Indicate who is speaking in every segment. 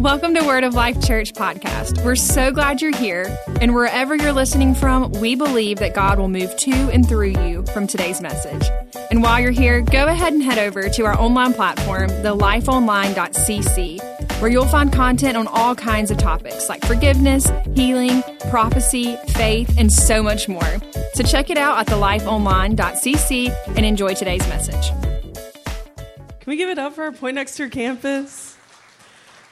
Speaker 1: Welcome to Word of Life Church podcast. We're so glad you're here, and wherever you're listening from, we believe that God will move to and through you from today's message. And while you're here, go ahead and head over to our online platform, thelifeonline.cc, where you'll find content on all kinds of topics like forgiveness, healing, prophecy, faith, and so much more. So check it out at thelifeonline.cc and enjoy today's message.
Speaker 2: Can we give it up for our Poindexter campus?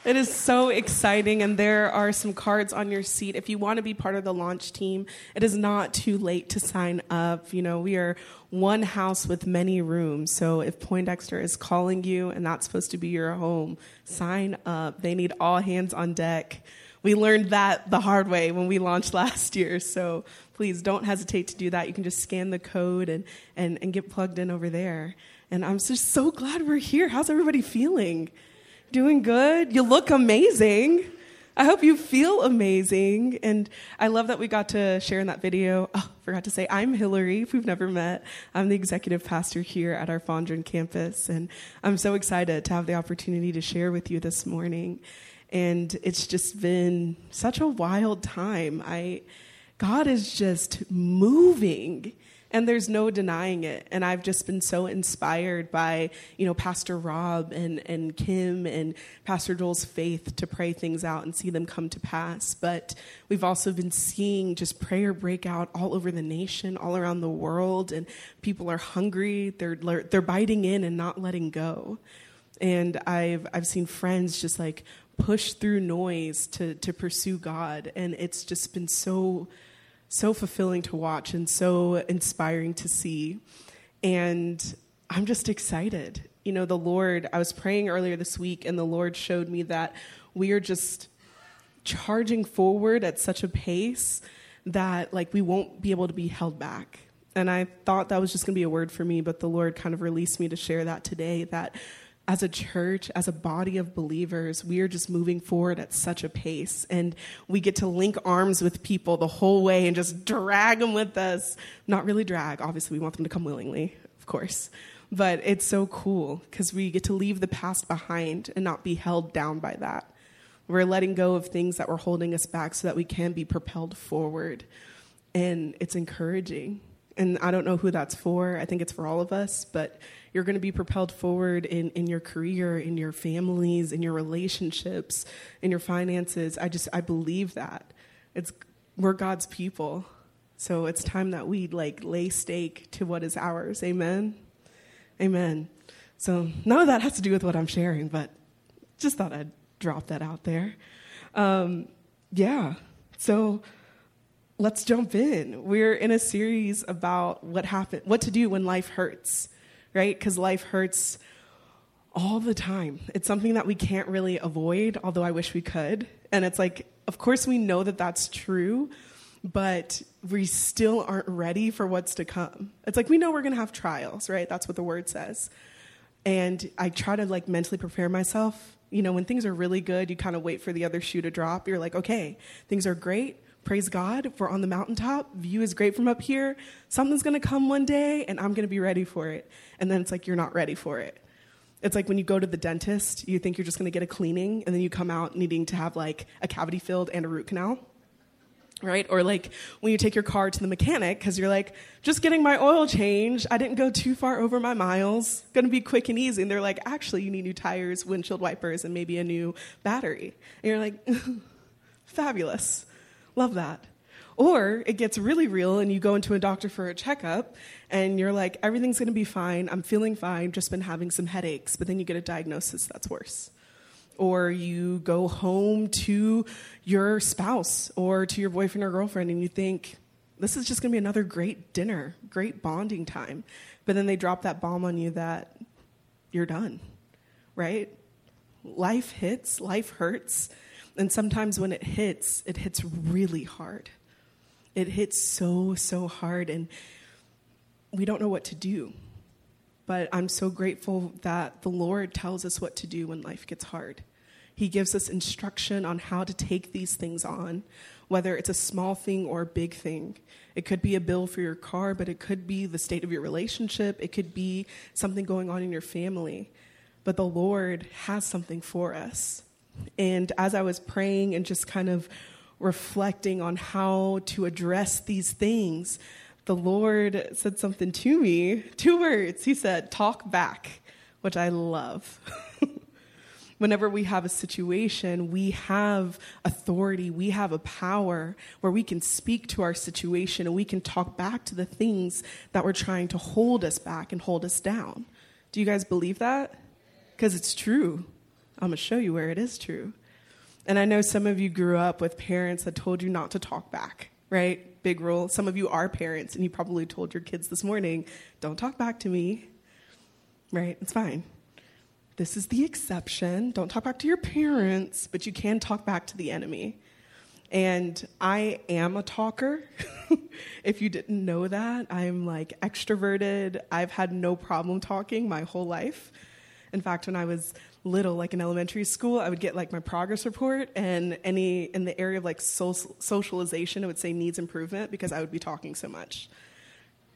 Speaker 2: It is so exciting, and there are some cards on your seat. If you want to be part of the launch team, it is not too late to sign up. You know, we are one house with many rooms. So if Poindexter is calling you and that's supposed to be your home, sign up. They need all hands on deck. We learned that the hard way when we launched last year. So please don't hesitate to do that. You can just scan the code and, and, and get plugged in over there. And I'm just so glad we're here. How's everybody feeling? Doing good? You look amazing. I hope you feel amazing. And I love that we got to share in that video. Oh, forgot to say, I'm Hillary, if we've never met. I'm the executive pastor here at our Fondren campus. And I'm so excited to have the opportunity to share with you this morning. And it's just been such a wild time. I, God is just moving and there's no denying it. And i've just been so inspired by you know pastor rob and, and kim and pastor joel's faith to pray things out and see them come to pass. But we've also been seeing just prayer break out all over the nation all around the world. And people are hungry. They're they're biting in and not letting go. And i've i've seen friends just like push through noise to to pursue god. And it's just been so so fulfilling to watch and so inspiring to see. And I'm just excited. You know, the Lord, I was praying earlier this week, and the Lord showed me that we are just charging forward at such a pace that, like, we won't be able to be held back. And I thought that was just going to be a word for me, but the Lord kind of released me to share that today that as a church, as a body of believers, we are just moving forward at such a pace. And we get to link arms with people the whole way and just drag them with us. Not really drag, obviously, we want them to come willingly, of course. But it's so cool because we get to leave the past behind and not be held down by that. We're letting go of things that were holding us back so that we can be propelled forward. And it's encouraging. And I don't know who that's for. I think it's for all of us, but you're going to be propelled forward in, in your career, in your families, in your relationships, in your finances. I just, I believe that. It's, we're God's people. So it's time that we like lay stake to what is ours. Amen. Amen. So none of that has to do with what I'm sharing, but just thought I'd drop that out there. Um, yeah. So let's jump in. We're in a series about what happened, what to do when life hurts right? Because life hurts all the time. It's something that we can't really avoid, although I wish we could. And it's like, of course, we know that that's true, but we still aren't ready for what's to come. It's like we know we're going to have trials, right? That's what the word says. And I try to like mentally prepare myself. You know, when things are really good, you kind of wait for the other shoe to drop. You're like, okay, things are great praise God, we're on the mountaintop, view is great from up here. Something's gonna come one day and I'm gonna be ready for it. And then it's like you're not ready for it. It's like when you go to the dentist, you think you're just gonna get a cleaning and then you come out needing to have like a cavity filled and a root canal. Right? Or like when you take your car to the mechanic because you're like, just getting my oil change. I didn't go too far over my miles. Gonna be quick and easy. And they're like, actually, you need new tires, windshield wipers, and maybe a new battery. And you're like, fabulous. Love that. Or it gets really real and you go into a doctor for a checkup and you're like, everything's gonna be fine, I'm feeling fine, just been having some headaches, but then you get a diagnosis that's worse. Or you go home to your spouse or to your boyfriend or girlfriend and you think, this is just gonna be another great dinner, great bonding time. But then they drop that bomb on you that you're done, right? Life hits, life hurts and sometimes when it hits, it hits really hard. It hits so, so hard, and we don't know what to do. But I'm so grateful that the Lord tells us what to do when life gets hard. He gives us instruction on how to take these things on, whether it's a small thing or a big thing. It could be a bill for your car, but it could be the state of your relationship. It could be something going on in your family. But the Lord has something for us. And as I was praying and just kind of reflecting on how to address these things, the Lord said something to me. Two words. He said, Talk back, which I love. Whenever we have a situation, we have authority, we have a power where we can speak to our situation and we can talk back to the things that were trying to hold us back and hold us down. Do you guys believe that? Because it's true. I'm going to show you where it is true. And I know some of you grew up with parents that told you not to talk back, right? Big rule. Some of you are parents, and you probably told your kids this morning, don't talk back to me, right? It's fine. This is the exception. Don't talk back to your parents, but you can talk back to the enemy. And I am a talker. if you didn't know that, I'm like extroverted. I've had no problem talking my whole life. In fact, when I was little, like in elementary school, I would get like my progress report, and any in the area of like social, socialization, it would say needs improvement because I would be talking so much.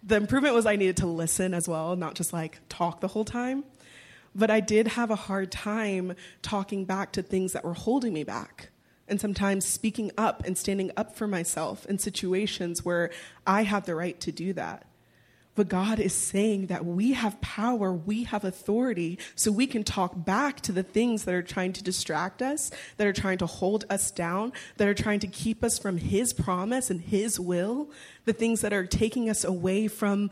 Speaker 2: The improvement was I needed to listen as well, not just like talk the whole time. But I did have a hard time talking back to things that were holding me back. And sometimes speaking up and standing up for myself in situations where I have the right to do that. But God is saying that we have power, we have authority, so we can talk back to the things that are trying to distract us, that are trying to hold us down, that are trying to keep us from His promise and His will, the things that are taking us away from,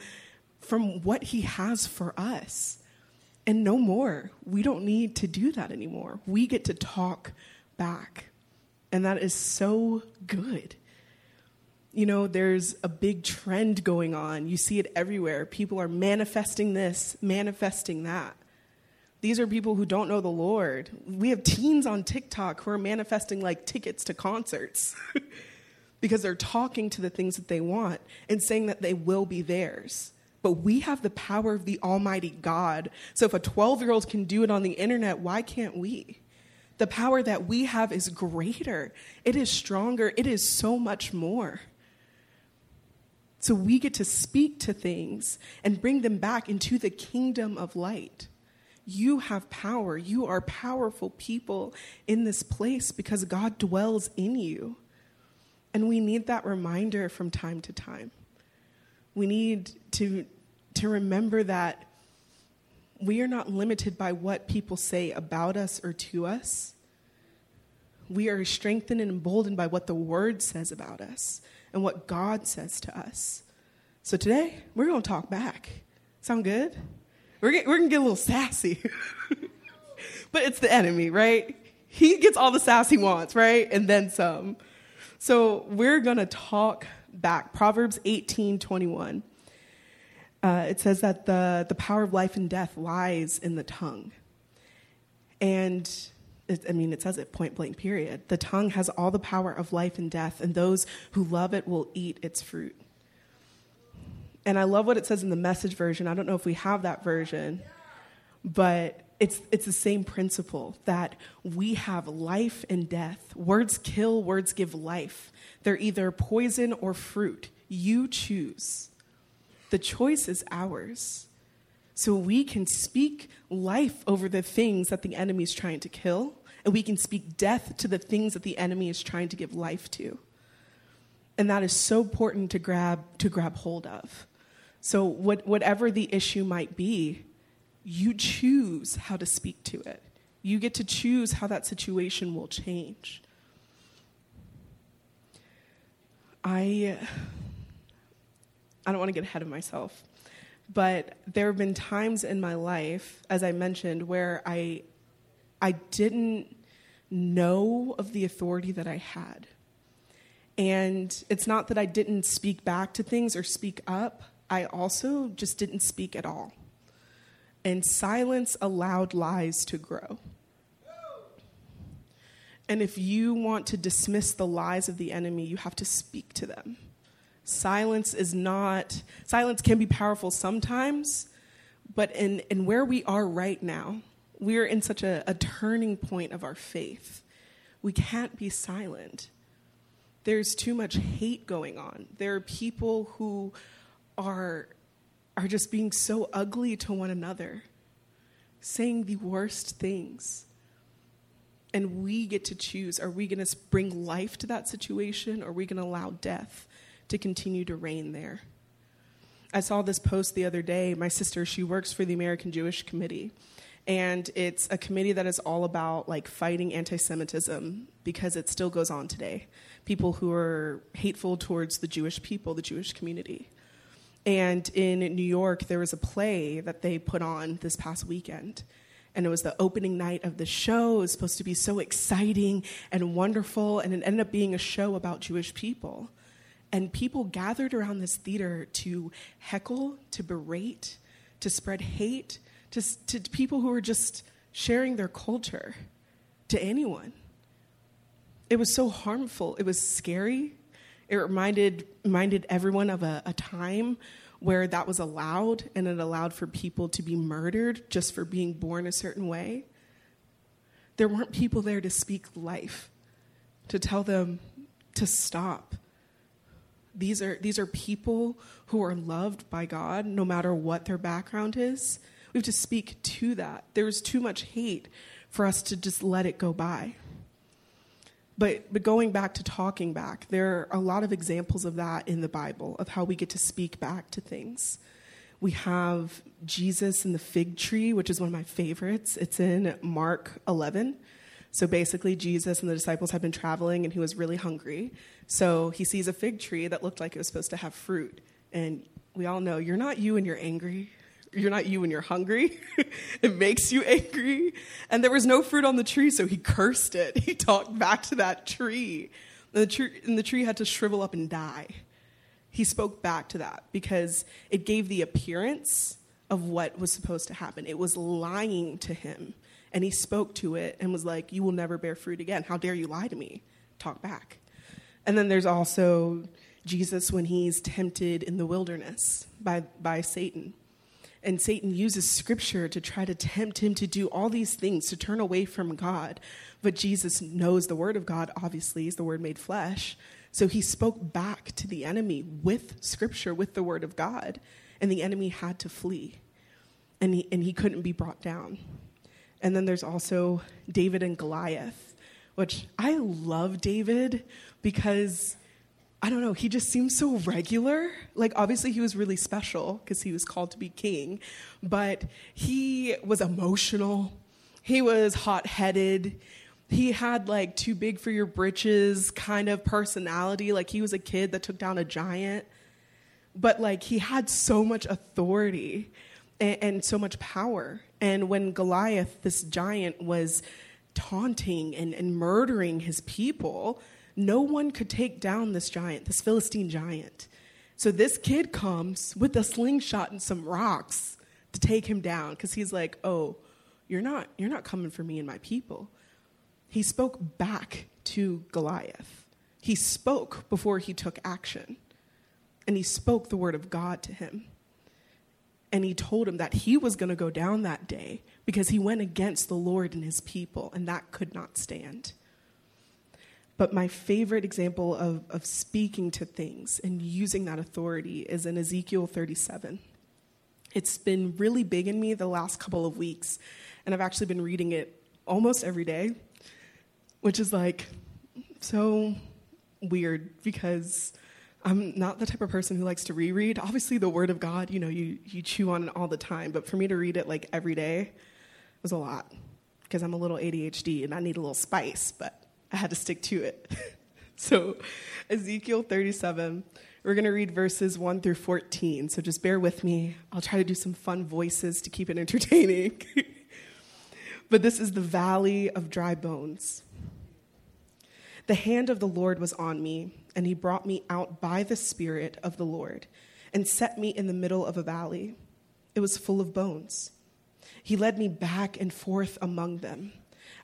Speaker 2: from what He has for us. And no more. We don't need to do that anymore. We get to talk back. And that is so good you know, there's a big trend going on. You see it everywhere. People are manifesting this, manifesting that. These are people who don't know the Lord. We have teens on TikTok who are manifesting like tickets to concerts because they're talking to the things that they want and saying that they will be theirs. But we have the power of the Almighty God. So if a 12 year old can do it on the internet, why can't we? The power that we have is greater, it is stronger, it is so much more. So we get to speak to things and bring them back into the kingdom of light. You have power. You are powerful people in this place because God dwells in you. And we need that reminder from time to time. We need to, to remember that we are not limited by what people say about us or to us. We are strengthened and emboldened by what the word says about us and what God says to us. So today, we're going to talk back. Sound good? We're, we're going to get a little sassy. but it's the enemy, right? He gets all the sass he wants, right? And then some. So we're going to talk back. Proverbs 18 21. Uh, it says that the, the power of life and death lies in the tongue. And it, I mean, it says it point blank, period. The tongue has all the power of life and death, and those who love it will eat its fruit. And I love what it says in the message version. I don't know if we have that version, but it's, it's the same principle that we have life and death. Words kill, words give life. They're either poison or fruit. You choose. The choice is ours. So we can speak life over the things that the enemy is trying to kill, and we can speak death to the things that the enemy is trying to give life to. And that is so important to grab to grab hold of. So what, whatever the issue might be, you choose how to speak to it. You get to choose how that situation will change. I I don't want to get ahead of myself, but there have been times in my life, as I mentioned, where I I didn't know of the authority that I had. And it's not that I didn't speak back to things or speak up. I also just didn't speak at all. And silence allowed lies to grow. And if you want to dismiss the lies of the enemy, you have to speak to them. Silence is not, silence can be powerful sometimes, but in, in where we are right now, we're in such a, a turning point of our faith. We can't be silent. There's too much hate going on. There are people who are, are just being so ugly to one another, saying the worst things. And we get to choose are we going to bring life to that situation or are we going to allow death to continue to reign there? I saw this post the other day. My sister, she works for the American Jewish Committee. And it's a committee that is all about like fighting anti-Semitism because it still goes on today. People who are hateful towards the Jewish people, the Jewish community. And in New York, there was a play that they put on this past weekend. And it was the opening night of the show. It was supposed to be so exciting and wonderful. And it ended up being a show about Jewish people. And people gathered around this theater to heckle, to berate, to spread hate to, to people who were just sharing their culture to anyone. It was so harmful. It was scary. It reminded, reminded everyone of a, a time where that was allowed and it allowed for people to be murdered just for being born a certain way. There weren't people there to speak life, to tell them to stop. These are, these are people who are loved by God no matter what their background is. We have to speak to that. There is too much hate for us to just let it go by. But, but going back to talking back, there are a lot of examples of that in the Bible, of how we get to speak back to things. We have Jesus and the fig tree, which is one of my favorites. It's in Mark 11. So basically, Jesus and the disciples have been traveling and he was really hungry. So he sees a fig tree that looked like it was supposed to have fruit. And we all know you're not you when you're angry. You're not you when you're hungry. it makes you angry. And there was no fruit on the tree, so he cursed it. He talked back to that tree. And the tree, and the tree had to shrivel up and die. He spoke back to that because it gave the appearance of what was supposed to happen. It was lying to him. And he spoke to it and was like, You will never bear fruit again. How dare you lie to me? Talk back. And then there's also Jesus when he's tempted in the wilderness by, by Satan. And Satan uses scripture to try to tempt him to do all these things, to turn away from God. But Jesus knows the word of God, obviously, is the word made flesh. So he spoke back to the enemy with scripture, with the word of God. And the enemy had to flee. And he, and he couldn't be brought down. And then there's also David and Goliath, which I love David because I don't know, he just seems so regular. Like, obviously, he was really special because he was called to be king, but he was emotional. He was hot headed. He had like too big for your britches kind of personality. Like, he was a kid that took down a giant, but like, he had so much authority and, and so much power. And when Goliath, this giant, was taunting and, and murdering his people, no one could take down this giant, this Philistine giant. So this kid comes with a slingshot and some rocks to take him down because he's like, "Oh, you're not you're not coming for me and my people." He spoke back to Goliath. He spoke before he took action. And he spoke the word of God to him. And he told him that he was going to go down that day because he went against the Lord and his people, and that could not stand. But my favorite example of, of speaking to things and using that authority is in Ezekiel 37. It's been really big in me the last couple of weeks, and I've actually been reading it almost every day, which is like so weird because I'm not the type of person who likes to reread. Obviously, the Word of God, you know, you, you chew on it all the time, but for me to read it like every day was a lot because I'm a little ADHD and I need a little spice, but I had to stick to it. so, Ezekiel 37, we're going to read verses 1 through 14. So, just bear with me. I'll try to do some fun voices to keep it entertaining. but this is the valley of dry bones. The hand of the Lord was on me, and he brought me out by the Spirit of the Lord and set me in the middle of a valley. It was full of bones. He led me back and forth among them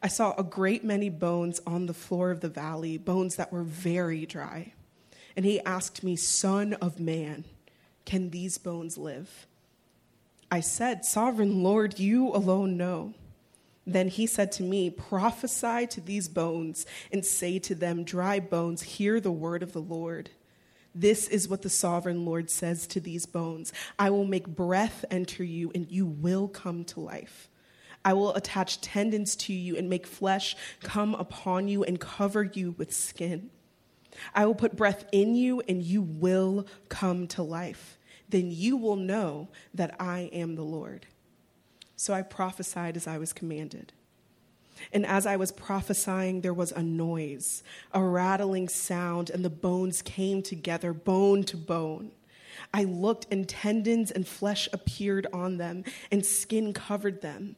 Speaker 2: I saw a great many bones on the floor of the valley, bones that were very dry. And he asked me, Son of man, can these bones live? I said, Sovereign Lord, you alone know. Then he said to me, Prophesy to these bones and say to them, Dry bones, hear the word of the Lord. This is what the sovereign Lord says to these bones I will make breath enter you, and you will come to life. I will attach tendons to you and make flesh come upon you and cover you with skin. I will put breath in you and you will come to life. Then you will know that I am the Lord. So I prophesied as I was commanded. And as I was prophesying, there was a noise, a rattling sound, and the bones came together, bone to bone. I looked, and tendons and flesh appeared on them, and skin covered them,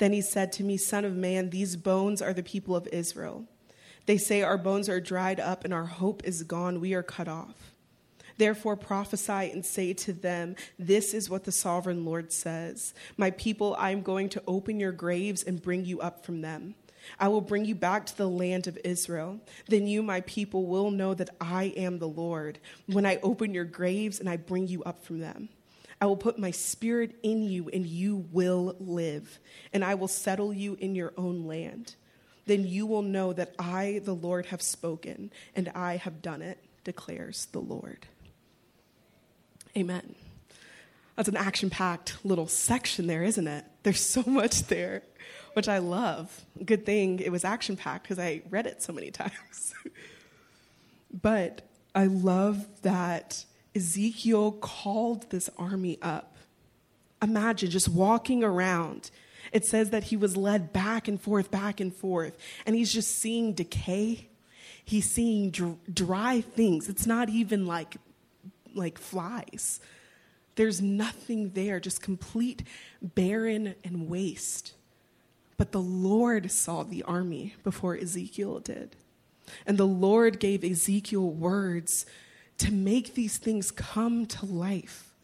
Speaker 2: Then he said to me, Son of man, these bones are the people of Israel. They say, Our bones are dried up and our hope is gone. We are cut off. Therefore prophesy and say to them, This is what the sovereign Lord says My people, I am going to open your graves and bring you up from them. I will bring you back to the land of Israel. Then you, my people, will know that I am the Lord when I open your graves and I bring you up from them. I will put my spirit in you and you will live, and I will settle you in your own land. Then you will know that I, the Lord, have spoken and I have done it, declares the Lord. Amen. That's an action packed little section there, isn't it? There's so much there which I love. Good thing it was action packed because I read it so many times. but I love that Ezekiel called this army up. Imagine just walking around. It says that he was led back and forth, back and forth, and he's just seeing decay. He's seeing dry things. It's not even like like flies. There's nothing there, just complete barren and waste. But the Lord saw the army before Ezekiel did. And the Lord gave Ezekiel words to make these things come to life.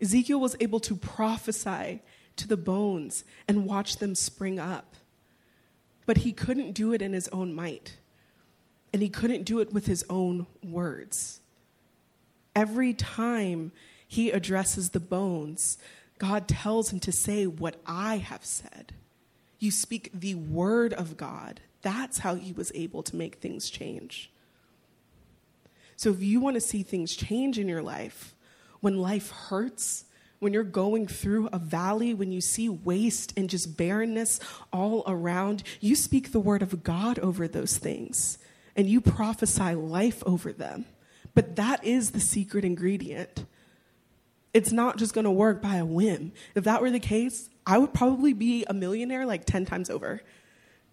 Speaker 2: Ezekiel was able to prophesy to the bones and watch them spring up. But he couldn't do it in his own might, and he couldn't do it with his own words. Every time he addresses the bones, God tells him to say what I have said. You speak the word of God. That's how he was able to make things change. So if you want to see things change in your life, when life hurts, when you're going through a valley, when you see waste and just barrenness all around, you speak the word of God over those things and you prophesy life over them. But that is the secret ingredient it's not just going to work by a whim. If that were the case, I would probably be a millionaire like 10 times over,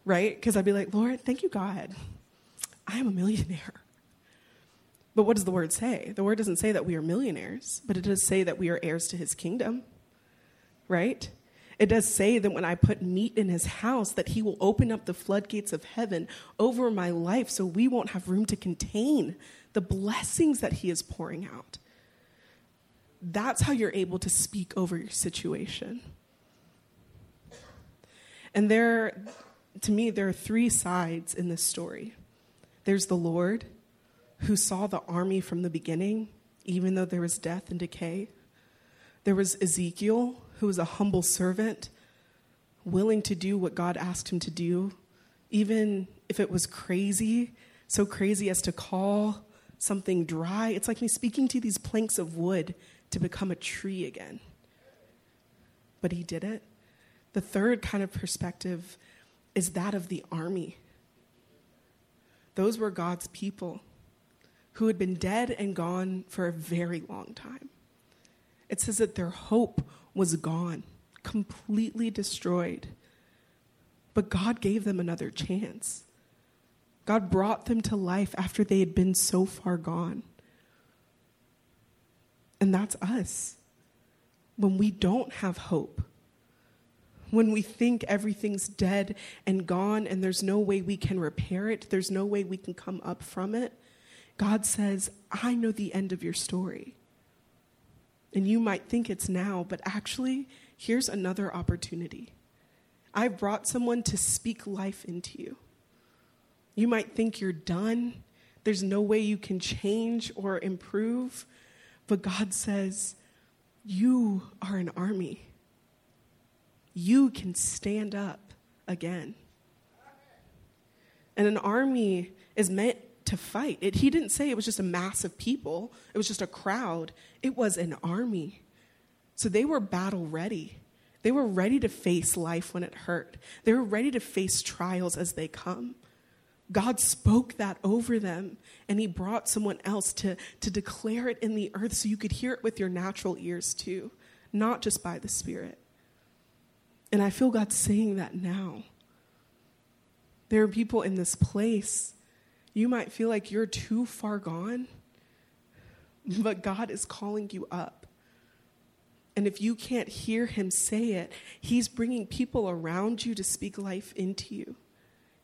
Speaker 2: right? Because I'd be like, Lord, thank you, God. I am a millionaire. But what does the word say? The word doesn't say that we are millionaires, but it does say that we are heirs to his kingdom, right? It does say that when I put meat in his house, that he will open up the floodgates of heaven over my life so we won't have room to contain the blessings that he is pouring out that's how you're able to speak over your situation. And there, to me, there are three sides in this story there's the Lord, who saw the army from the beginning, even though there was death and decay. There was Ezekiel, who was a humble servant, willing to do what God asked him to do, even if it was crazy, so crazy as to call something dry. It's like me speaking to these planks of wood to become a tree again. But he did it. The third kind of perspective is that of the army. Those were God's people who had been dead and gone for a very long time. It says that their hope was gone, completely destroyed. But God gave them another chance. God brought them to life after they had been so far gone. And that's us. When we don't have hope, when we think everything's dead and gone and there's no way we can repair it, there's no way we can come up from it, God says, I know the end of your story. And you might think it's now, but actually, here's another opportunity. I've brought someone to speak life into you. You might think you're done, there's no way you can change or improve, but God says, You are an army. You can stand up again. And an army is meant to fight. It, he didn't say it was just a mass of people, it was just a crowd. It was an army. So they were battle ready. They were ready to face life when it hurt. They were ready to face trials as they come. God spoke that over them, and He brought someone else to, to declare it in the earth so you could hear it with your natural ears too, not just by the Spirit. And I feel God saying that now. There are people in this place, you might feel like you're too far gone, but God is calling you up. And if you can't hear Him say it, He's bringing people around you to speak life into you.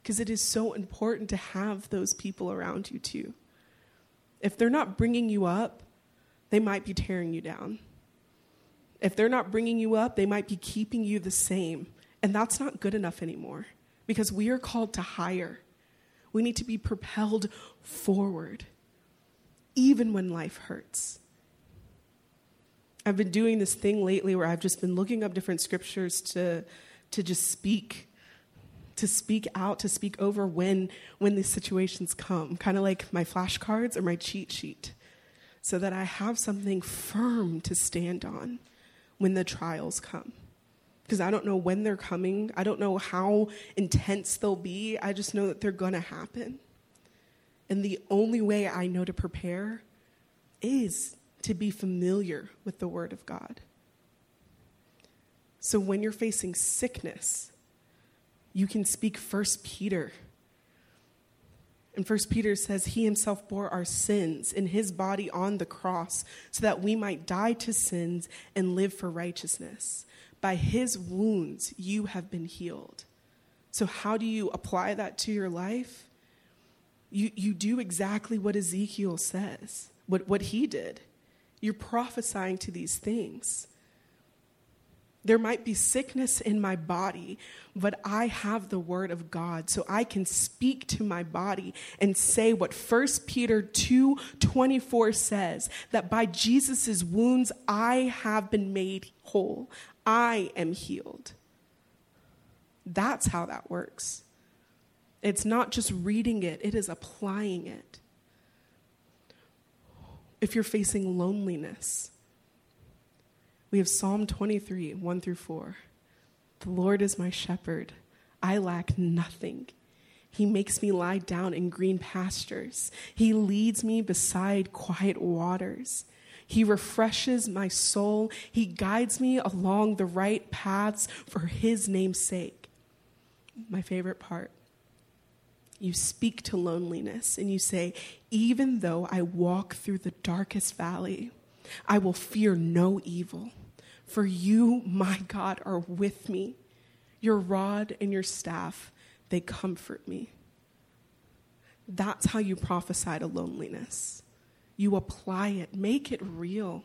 Speaker 2: Because it is so important to have those people around you too. If they're not bringing you up, they might be tearing you down. If they're not bringing you up, they might be keeping you the same. And that's not good enough anymore because we are called to higher. We need to be propelled forward, even when life hurts. I've been doing this thing lately where I've just been looking up different scriptures to, to just speak, to speak out, to speak over when, when these situations come, kind of like my flashcards or my cheat sheet, so that I have something firm to stand on when the trials come. Because I don't know when they're coming, I don't know how intense they'll be, I just know that they're going to happen. And the only way I know to prepare is to be familiar with the Word of God. So when you're facing sickness, you can speak First Peter and First Peter says he himself bore our sins in his body on the cross so that we might die to sins and live for righteousness. By his wounds you have been healed. So how do you apply that to your life? You, you do exactly what Ezekiel says, what, what he did. You're prophesying to these things. There might be sickness in my body, but I have the word of God so I can speak to my body and say what 1 Peter 2:24 says that by Jesus' wounds I have been made whole. I am healed. That's how that works. It's not just reading it, it is applying it. If you're facing loneliness, we have Psalm 23, 1 through 4. The Lord is my shepherd. I lack nothing. He makes me lie down in green pastures. He leads me beside quiet waters. He refreshes my soul. He guides me along the right paths for his name's sake. My favorite part. You speak to loneliness and you say, Even though I walk through the darkest valley, I will fear no evil for you, my God, are with me. Your rod and your staff, they comfort me. That's how you prophesy to loneliness. You apply it, make it real.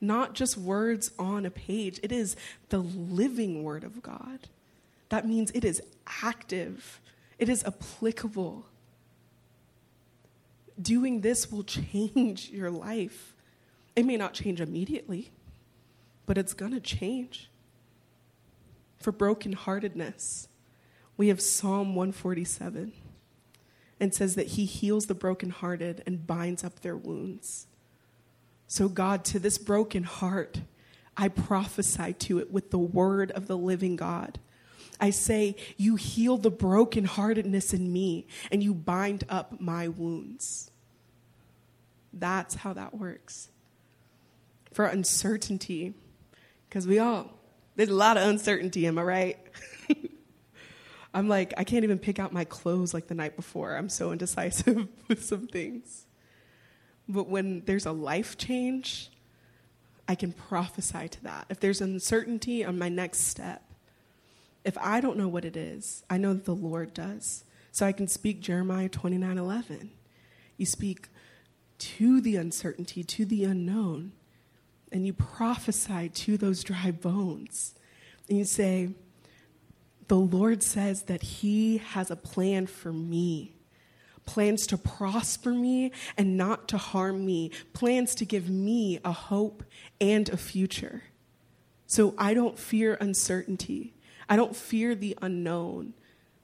Speaker 2: Not just words on a page, it is the living word of God. That means it is active, it is applicable. Doing this will change your life. It may not change immediately, but it's going to change. For brokenheartedness, we have Psalm 147 and says that he heals the brokenhearted and binds up their wounds. So, God, to this broken heart, I prophesy to it with the word of the living God. I say, You heal the brokenheartedness in me and you bind up my wounds. That's how that works. For uncertainty, because we all, there's a lot of uncertainty, am I right? I'm like, I can't even pick out my clothes like the night before. I'm so indecisive with some things. But when there's a life change, I can prophesy to that. If there's uncertainty on my next step, if I don't know what it is, I know that the Lord does. So I can speak Jeremiah 29 11. You speak to the uncertainty, to the unknown and you prophesy to those dry bones. And you say, the Lord says that He has a plan for me plans to prosper me and not to harm me, plans to give me a hope and a future. So I don't fear uncertainty. I don't fear the unknown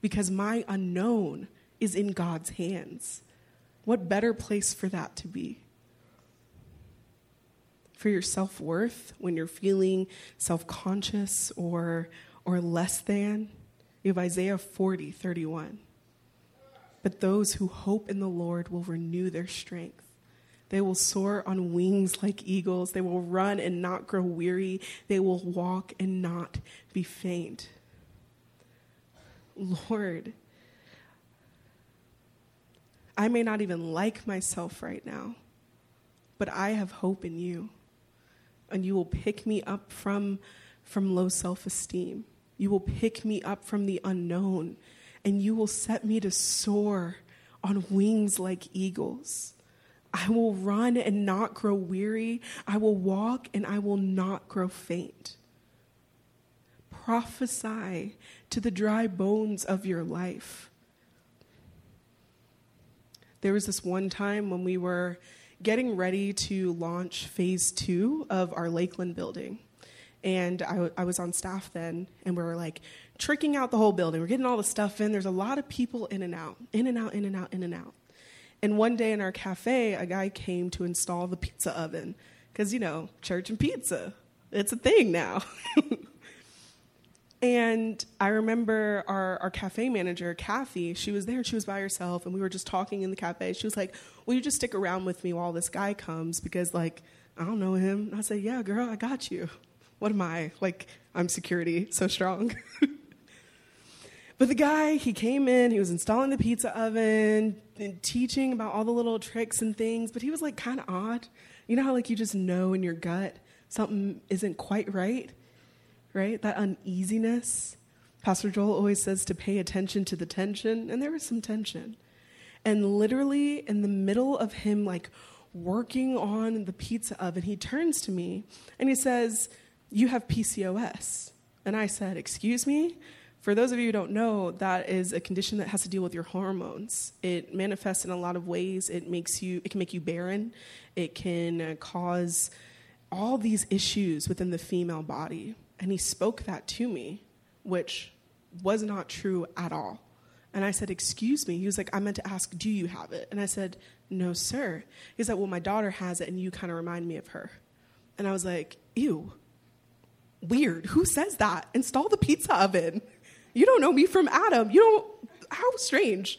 Speaker 2: because my unknown is in God's hands. What better place for that to be? For your self worth, when you're feeling self conscious or, or less than, you have Isaiah 40, 31. But those who hope in the Lord will renew their strength. They will soar on wings like eagles. They will run and not grow weary. They will walk and not be faint. Lord, I may not even like myself right now, but I have hope in you. And you will pick me up from, from low self esteem. You will pick me up from the unknown, and you will set me to soar on wings like eagles. I will run and not grow weary. I will walk and I will not grow faint. Prophesy to the dry bones of your life. There was this one time when we were getting ready to launch phase two of our Lakeland building. And I, w- I was on staff then, and we were like tricking out the whole building. We're getting all the stuff in. There's a lot of people in and out, in and out, in and out, in and out. And one day in our cafe, a guy came to install the pizza oven. Because, you know, church and pizza, it's a thing now. and I remember our, our cafe manager, Kathy, she was there, she was by herself, and we were just talking in the cafe. She was like, Will you just stick around with me while this guy comes? Because, like, I don't know him. I said, Yeah, girl, I got you. What am I? Like, I'm security, so strong. But the guy, he came in, he was installing the pizza oven, and teaching about all the little tricks and things, but he was like kind of odd. You know how like you just know in your gut something isn't quite right? Right? That uneasiness. Pastor Joel always says to pay attention to the tension, and there was some tension. And literally in the middle of him like working on the pizza oven, he turns to me and he says, "You have PCOS." And I said, "Excuse me?" For those of you who don't know, that is a condition that has to deal with your hormones. It manifests in a lot of ways. It makes you it can make you barren. It can uh, cause all these issues within the female body. And he spoke that to me, which was not true at all. And I said, Excuse me. He was like, I meant to ask, Do you have it? And I said, No, sir. He's like, Well, my daughter has it, and you kind of remind me of her. And I was like, Ew, weird. Who says that? Install the pizza oven. You don't know me from Adam. You don't, how strange.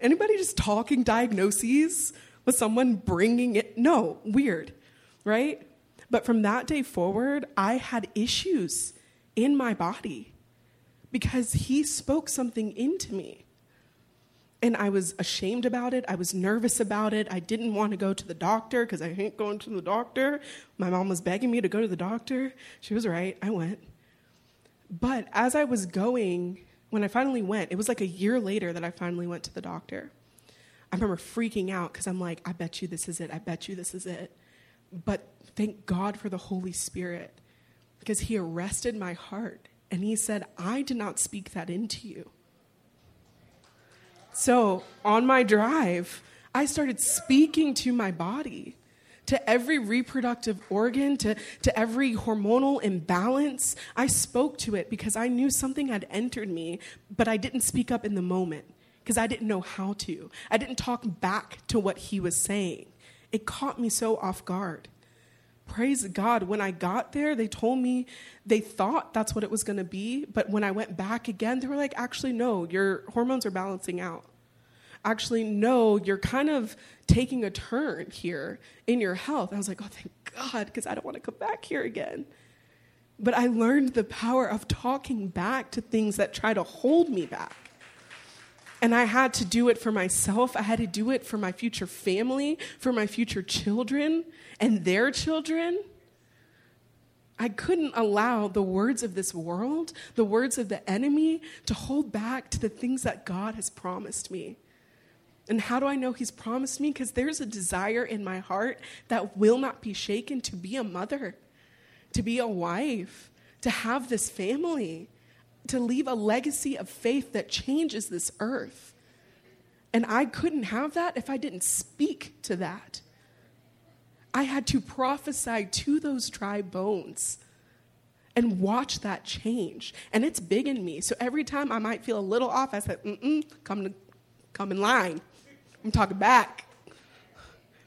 Speaker 2: Anybody just talking diagnoses with someone bringing it? No, weird, right? But from that day forward, I had issues in my body because he spoke something into me. And I was ashamed about it. I was nervous about it. I didn't want to go to the doctor because I hate going to the doctor. My mom was begging me to go to the doctor. She was right. I went. But as I was going, when I finally went, it was like a year later that I finally went to the doctor. I remember freaking out because I'm like, I bet you this is it. I bet you this is it. But thank God for the Holy Spirit because He arrested my heart and He said, I did not speak that into you. So on my drive, I started speaking to my body to every reproductive organ, to, to every hormonal imbalance. I spoke to it because I knew something had entered me, but I didn't speak up in the moment because I didn't know how to. I didn't talk back to what he was saying. It caught me so off guard. Praise God. When I got there, they told me they thought that's what it was going to be. But when I went back again, they were like, actually, no, your hormones are balancing out actually, no, you're kind of taking a turn here in your health. I was like, oh, thank God, because I don't want to come back here again. But I learned the power of talking back to things that try to hold me back. And I had to do it for myself. I had to do it for my future family, for my future children and their children. I couldn't allow the words of this world, the words of the enemy, to hold back to the things that God has promised me. And how do I know He's promised me? Because there's a desire in my heart that will not be shaken to be a mother, to be a wife, to have this family. To leave a legacy of faith that changes this earth. And I couldn't have that if I didn't speak to that. I had to prophesy to those dry bones and watch that change. And it's big in me. So every time I might feel a little off, I said, mm-mm, come, come in line. I'm talking back.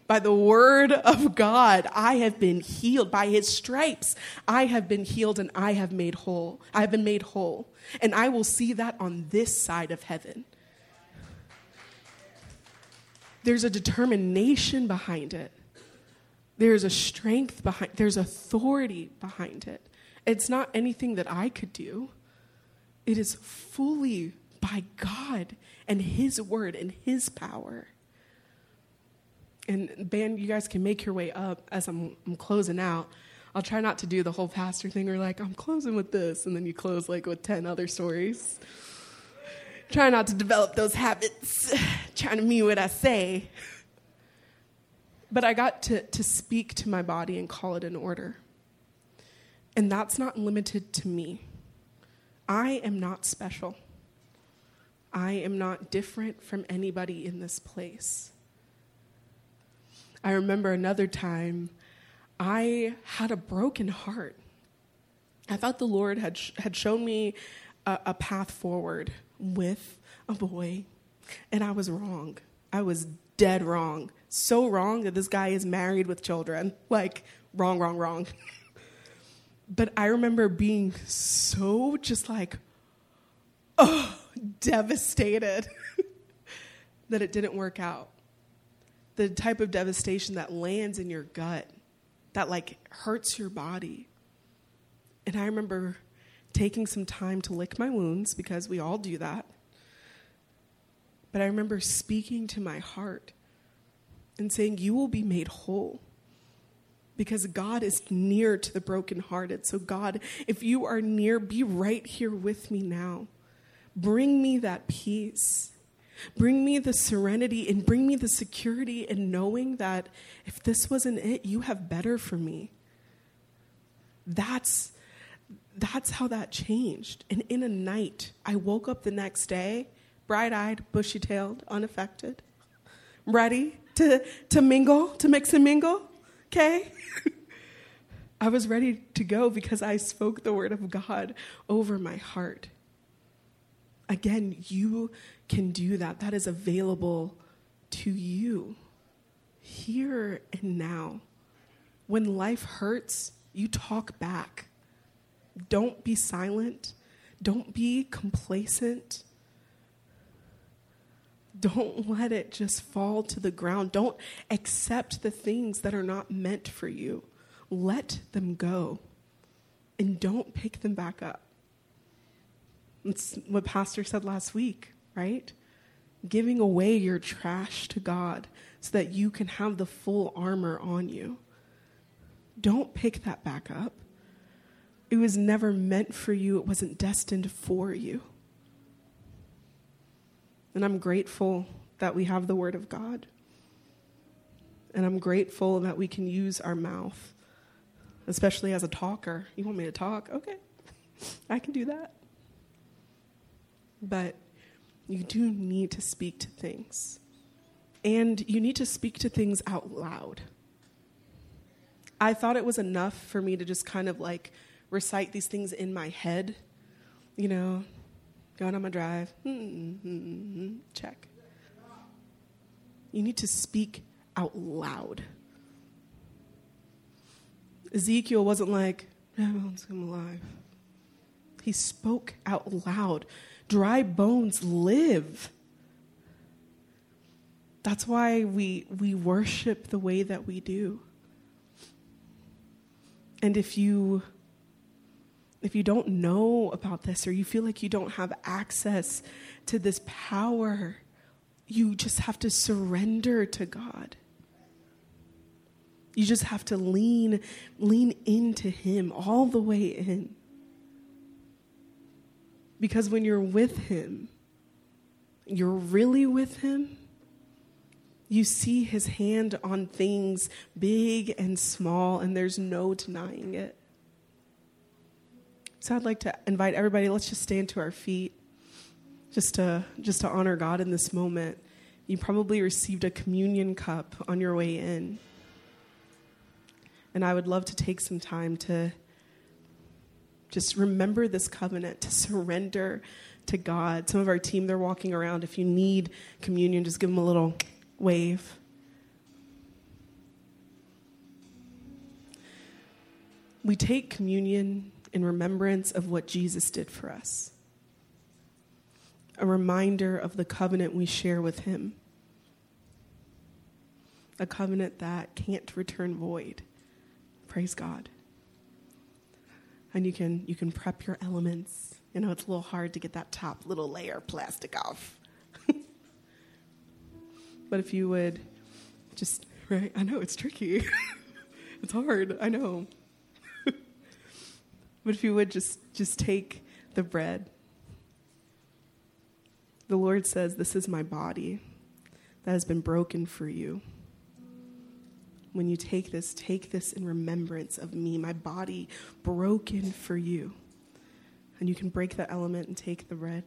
Speaker 2: By the word of God, I have been healed. By his stripes, I have been healed and I have made whole. I have been made whole. And I will see that on this side of heaven. There's a determination behind it. There's a strength behind there's authority behind it. It's not anything that I could do. It is fully by God and his word and his power. And band, you guys can make your way up as I'm, I'm closing out. I'll try not to do the whole pastor thing or like, I'm closing with this, and then you close like with 10 other stories. Try not to develop those habits, trying to mean what I say. But I got to, to speak to my body and call it in order. And that's not limited to me. I am not special. I am not different from anybody in this place. I remember another time I had a broken heart. I thought the Lord had, sh- had shown me a, a path forward with a boy, and I was wrong. I was dead wrong. So wrong that this guy is married with children. Like, wrong, wrong, wrong. but I remember being so just like, oh, devastated that it didn't work out the type of devastation that lands in your gut, that like hurts your body. And I remember taking some time to lick my wounds because we all do that. But I remember speaking to my heart and saying, You will be made whole. Because God is near to the brokenhearted. So, God, if you are near, be right here with me now. Bring me that peace. Bring me the serenity and bring me the security in knowing that if this wasn't it, you have better for me. That's that's how that changed. And in a night, I woke up the next day, bright eyed, bushy tailed, unaffected, ready to, to mingle, to mix and mingle. Okay? I was ready to go because I spoke the word of God over my heart. Again, you can do that. That is available to you here and now. When life hurts, you talk back. Don't be silent. Don't be complacent. Don't let it just fall to the ground. Don't accept the things that are not meant for you. Let them go and don't pick them back up. That's what Pastor said last week right? Giving away your trash to God so that you can have the full armor on you. Don't pick that back up. It was never meant for you, it wasn't destined for you. And I'm grateful that we have the Word of God. And I'm grateful that we can use our mouth, especially as a talker. You want me to talk? Okay, I can do that. But you do need to speak to things. And you need to speak to things out loud. I thought it was enough for me to just kind of like recite these things in my head, you know, going on my drive, mm-hmm, check. You need to speak out loud. Ezekiel wasn't like, everyone's come alive. He spoke out loud dry bones live. That's why we, we worship the way that we do. And if you if you don't know about this or you feel like you don't have access to this power, you just have to surrender to God. You just have to lean lean into him all the way in. Because when you're with Him, you're really with Him, you see His hand on things big and small, and there's no denying it. So I'd like to invite everybody, let's just stand to our feet just to just to honor God in this moment. You probably received a communion cup on your way in. And I would love to take some time to just remember this covenant, to surrender to God. Some of our team, they're walking around. If you need communion, just give them a little wave. We take communion in remembrance of what Jesus did for us, a reminder of the covenant we share with Him, a covenant that can't return void. Praise God. And you can, you can prep your elements. You know, it's a little hard to get that top little layer of plastic off. but if you would just, right? I know it's tricky. it's hard. I know. But if you would just, just take the bread. The Lord says, This is my body that has been broken for you. When you take this, take this in remembrance of me, my body broken for you. And you can break that element and take the bread.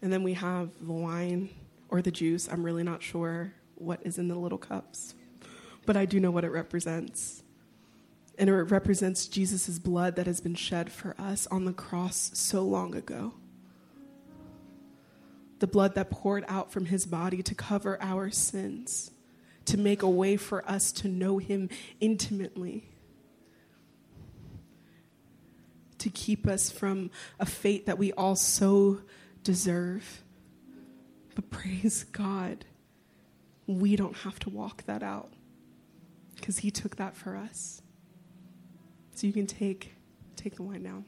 Speaker 2: And then we have the wine or the juice. I'm really not sure what is in the little cups, but I do know what it represents and it represents Jesus' blood that has been shed for us on the cross so long ago. The blood that poured out from his body to cover our sins, to make a way for us to know him intimately, to keep us from a fate that we all so deserve. But praise God, we don't have to walk that out because he took that for us. So you can take take the wine now.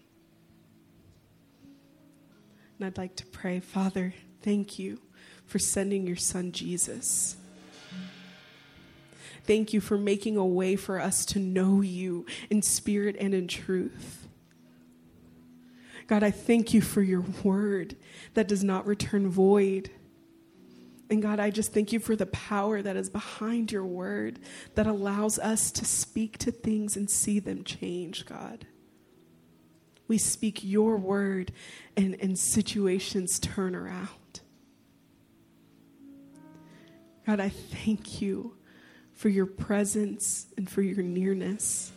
Speaker 2: And I'd like to pray, Father, thank you for sending your son Jesus. Thank you for making a way for us to know you in spirit and in truth. God, I thank you for your word that does not return void. And God, I just thank you for the power that is behind your word that allows us to speak to things and see them change, God. We speak your word and, and situations turn around. God, I thank you for your presence and for your nearness,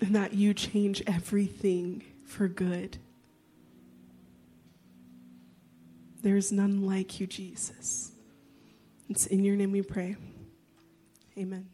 Speaker 2: and that you change everything for good. There is none like you, Jesus. It's in your name we pray. Amen.